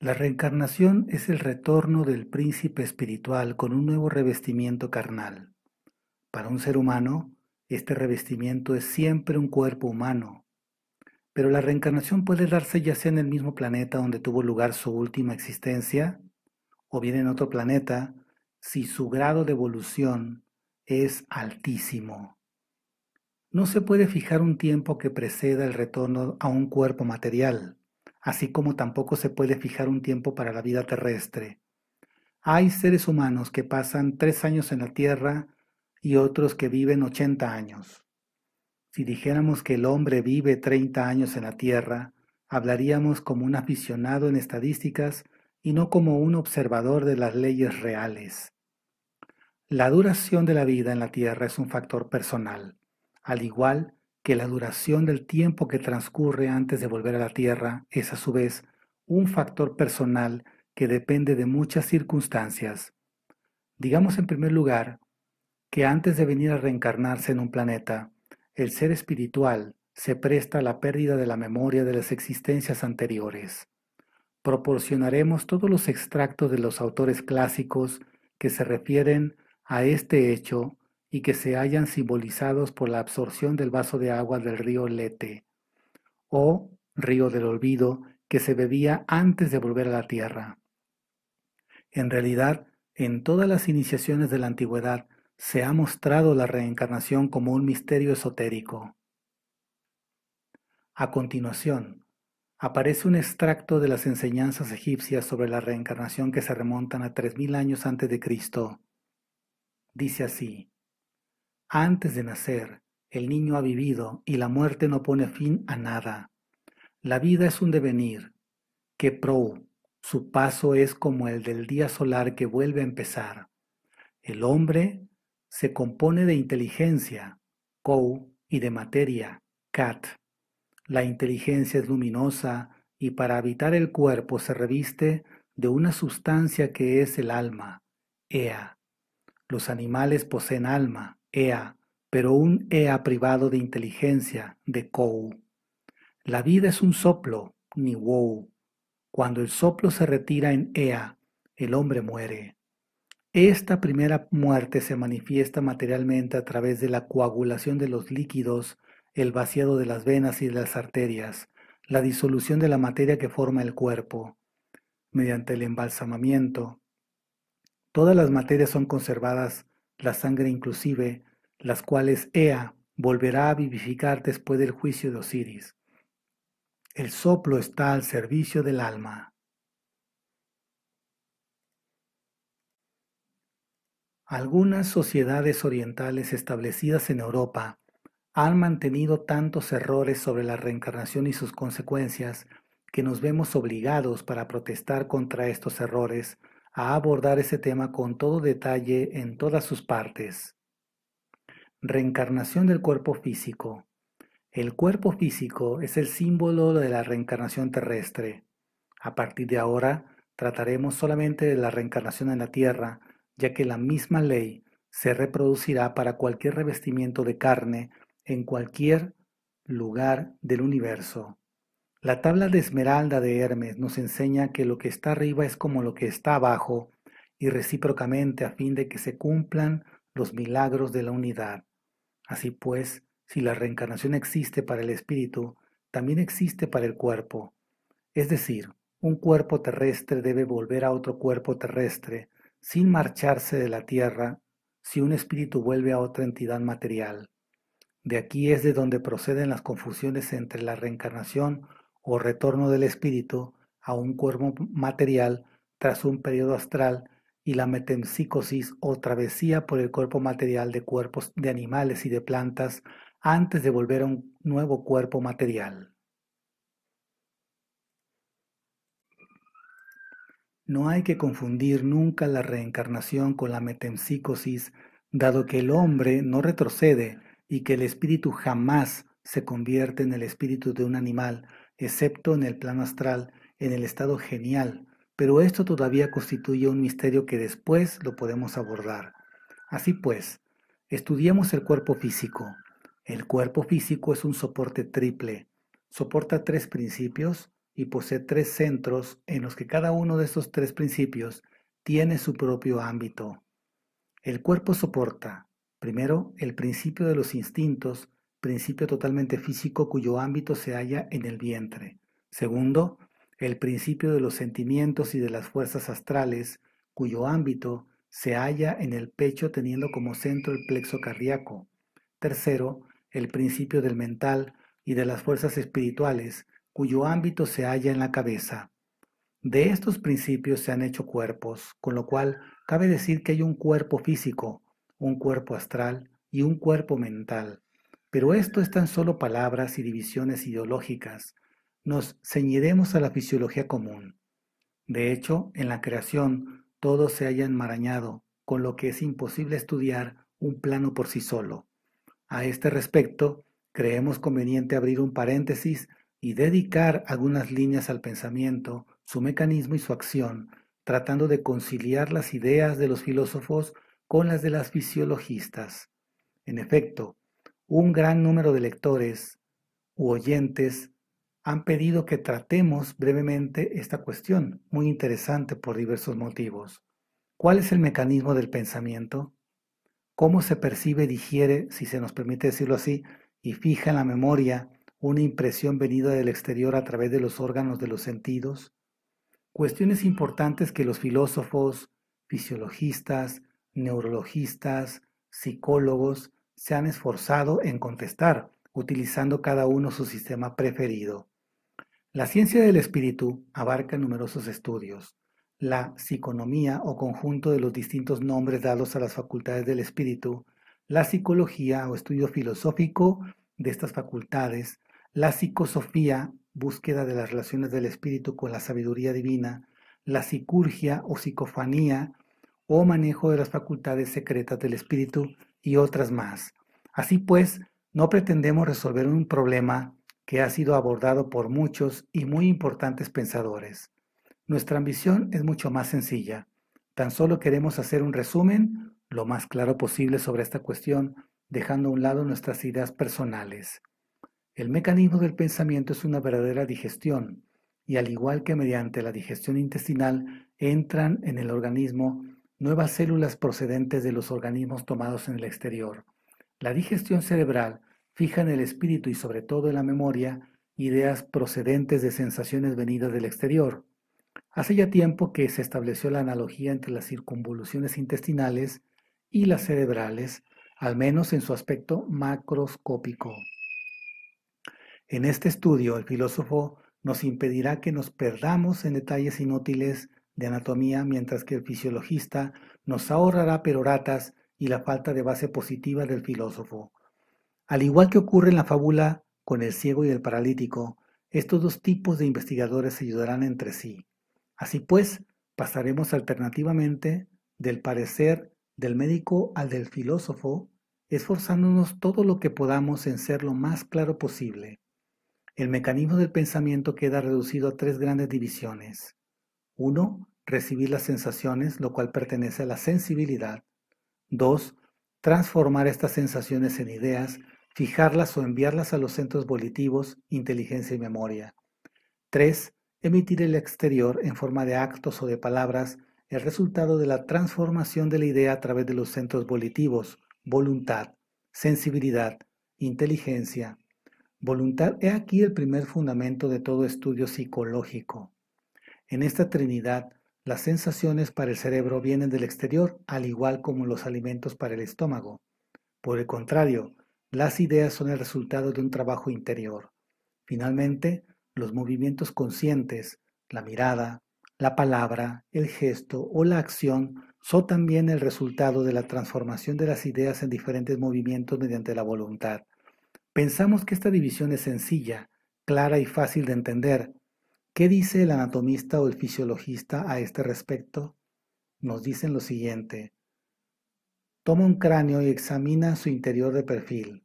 La reencarnación es el retorno del príncipe espiritual con un nuevo revestimiento carnal. Para un ser humano, este revestimiento es siempre un cuerpo humano, pero la reencarnación puede darse ya sea en el mismo planeta donde tuvo lugar su última existencia, o bien en otro planeta, si su grado de evolución es altísimo. No se puede fijar un tiempo que preceda el retorno a un cuerpo material así como tampoco se puede fijar un tiempo para la vida terrestre. Hay seres humanos que pasan tres años en la Tierra y otros que viven 80 años. Si dijéramos que el hombre vive 30 años en la Tierra, hablaríamos como un aficionado en estadísticas y no como un observador de las leyes reales. La duración de la vida en la Tierra es un factor personal, al igual que la duración del tiempo que transcurre antes de volver a la Tierra es a su vez un factor personal que depende de muchas circunstancias. Digamos en primer lugar que antes de venir a reencarnarse en un planeta, el ser espiritual se presta a la pérdida de la memoria de las existencias anteriores. Proporcionaremos todos los extractos de los autores clásicos que se refieren a este hecho y que se hayan simbolizados por la absorción del vaso de agua del río Lete, o río del olvido que se bebía antes de volver a la tierra. En realidad, en todas las iniciaciones de la antigüedad se ha mostrado la reencarnación como un misterio esotérico. A continuación, aparece un extracto de las enseñanzas egipcias sobre la reencarnación que se remontan a 3000 años antes de Cristo. Dice así: antes de nacer, el niño ha vivido y la muerte no pone fin a nada. La vida es un devenir, que pro, su paso es como el del día solar que vuelve a empezar. El hombre se compone de inteligencia, kou, y de materia, cat. La inteligencia es luminosa y para habitar el cuerpo se reviste de una sustancia que es el alma, ea. Los animales poseen alma, Ea, pero un Ea privado de inteligencia, de Kou. La vida es un soplo, ni Wou. Cuando el soplo se retira en Ea, el hombre muere. Esta primera muerte se manifiesta materialmente a través de la coagulación de los líquidos, el vaciado de las venas y de las arterias, la disolución de la materia que forma el cuerpo, mediante el embalsamamiento. Todas las materias son conservadas la sangre inclusive, las cuales Ea volverá a vivificar después del juicio de Osiris. El soplo está al servicio del alma. Algunas sociedades orientales establecidas en Europa han mantenido tantos errores sobre la reencarnación y sus consecuencias que nos vemos obligados para protestar contra estos errores a abordar ese tema con todo detalle en todas sus partes. Reencarnación del cuerpo físico. El cuerpo físico es el símbolo de la reencarnación terrestre. A partir de ahora trataremos solamente de la reencarnación en la Tierra, ya que la misma ley se reproducirá para cualquier revestimiento de carne en cualquier lugar del universo. La tabla de esmeralda de Hermes nos enseña que lo que está arriba es como lo que está abajo y recíprocamente a fin de que se cumplan los milagros de la unidad. Así pues, si la reencarnación existe para el espíritu, también existe para el cuerpo. Es decir, un cuerpo terrestre debe volver a otro cuerpo terrestre sin marcharse de la tierra si un espíritu vuelve a otra entidad material. De aquí es de donde proceden las confusiones entre la reencarnación o retorno del espíritu a un cuerpo material tras un periodo astral y la metempsicosis o travesía por el cuerpo material de cuerpos de animales y de plantas antes de volver a un nuevo cuerpo material. No hay que confundir nunca la reencarnación con la metempsicosis, dado que el hombre no retrocede y que el espíritu jamás se convierte en el espíritu de un animal, excepto en el plano astral, en el estado genial, pero esto todavía constituye un misterio que después lo podemos abordar. Así pues, estudiamos el cuerpo físico. El cuerpo físico es un soporte triple, soporta tres principios y posee tres centros en los que cada uno de estos tres principios tiene su propio ámbito. El cuerpo soporta, primero, el principio de los instintos, principio totalmente físico cuyo ámbito se halla en el vientre. Segundo, el principio de los sentimientos y de las fuerzas astrales, cuyo ámbito se halla en el pecho teniendo como centro el plexo cardíaco. Tercero, el principio del mental y de las fuerzas espirituales, cuyo ámbito se halla en la cabeza. De estos principios se han hecho cuerpos, con lo cual cabe decir que hay un cuerpo físico, un cuerpo astral y un cuerpo mental. Pero esto es tan solo palabras y divisiones ideológicas. Nos ceñiremos a la fisiología común. De hecho, en la creación todo se haya enmarañado, con lo que es imposible estudiar un plano por sí solo. A este respecto, creemos conveniente abrir un paréntesis y dedicar algunas líneas al pensamiento, su mecanismo y su acción, tratando de conciliar las ideas de los filósofos con las de las fisiologistas. En efecto, un gran número de lectores u oyentes han pedido que tratemos brevemente esta cuestión, muy interesante por diversos motivos. ¿Cuál es el mecanismo del pensamiento? cómo se percibe, digiere, si se nos permite decirlo así, y fija en la memoria una impresión venida del exterior a través de los órganos de los sentidos, cuestiones importantes que los filósofos, fisiologistas, neurologistas, psicólogos se han esforzado en contestar, utilizando cada uno su sistema preferido. La ciencia del espíritu abarca numerosos estudios, la psiconomía o conjunto de los distintos nombres dados a las facultades del espíritu, la psicología o estudio filosófico de estas facultades, la psicosofía, búsqueda de las relaciones del espíritu con la sabiduría divina, la psicurgia o psicofanía o manejo de las facultades secretas del espíritu y otras más. Así pues, no pretendemos resolver un problema que ha sido abordado por muchos y muy importantes pensadores. Nuestra ambición es mucho más sencilla. Tan solo queremos hacer un resumen lo más claro posible sobre esta cuestión, dejando a un lado nuestras ideas personales. El mecanismo del pensamiento es una verdadera digestión, y al igual que mediante la digestión intestinal entran en el organismo nuevas células procedentes de los organismos tomados en el exterior. La digestión cerebral fija en el espíritu y sobre todo en la memoria ideas procedentes de sensaciones venidas del exterior. Hace ya tiempo que se estableció la analogía entre las circunvoluciones intestinales y las cerebrales, al menos en su aspecto macroscópico. En este estudio, el filósofo nos impedirá que nos perdamos en detalles inútiles de anatomía, mientras que el fisiologista nos ahorrará peroratas y la falta de base positiva del filósofo. Al igual que ocurre en la fábula con el ciego y el paralítico, estos dos tipos de investigadores se ayudarán entre sí. Así pues, pasaremos alternativamente del parecer del médico al del filósofo, esforzándonos todo lo que podamos en ser lo más claro posible. El mecanismo del pensamiento queda reducido a tres grandes divisiones. Uno, recibir las sensaciones, lo cual pertenece a la sensibilidad. Dos, transformar estas sensaciones en ideas, fijarlas o enviarlas a los centros volitivos, inteligencia y memoria. Tres, Emitir el exterior en forma de actos o de palabras el resultado de la transformación de la idea a través de los centros volitivos, voluntad, sensibilidad, inteligencia. Voluntad es aquí el primer fundamento de todo estudio psicológico. En esta Trinidad, las sensaciones para el cerebro vienen del exterior, al igual como los alimentos para el estómago. Por el contrario, las ideas son el resultado de un trabajo interior. Finalmente, los movimientos conscientes, la mirada, la palabra, el gesto o la acción son también el resultado de la transformación de las ideas en diferentes movimientos mediante la voluntad. Pensamos que esta división es sencilla, clara y fácil de entender. ¿Qué dice el anatomista o el fisiologista a este respecto? Nos dicen lo siguiente. Toma un cráneo y examina su interior de perfil.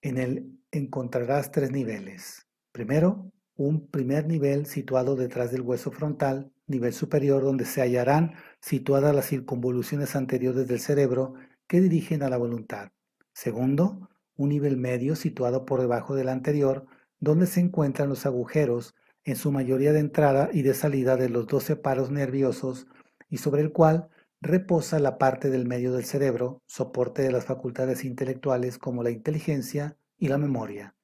En él encontrarás tres niveles. Primero, un primer nivel situado detrás del hueso frontal, nivel superior donde se hallarán situadas las circunvoluciones anteriores del cerebro que dirigen a la voluntad. Segundo, un nivel medio situado por debajo del anterior, donde se encuentran los agujeros en su mayoría de entrada y de salida de los doce paros nerviosos y sobre el cual reposa la parte del medio del cerebro, soporte de las facultades intelectuales como la inteligencia y la memoria.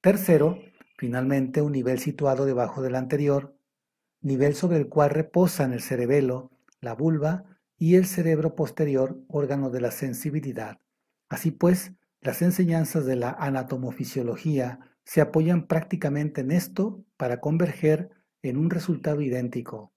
Tercero, finalmente un nivel situado debajo del anterior, nivel sobre el cual reposan el cerebelo, la vulva y el cerebro posterior, órgano de la sensibilidad. Así pues, las enseñanzas de la anatomofisiología se apoyan prácticamente en esto para converger en un resultado idéntico,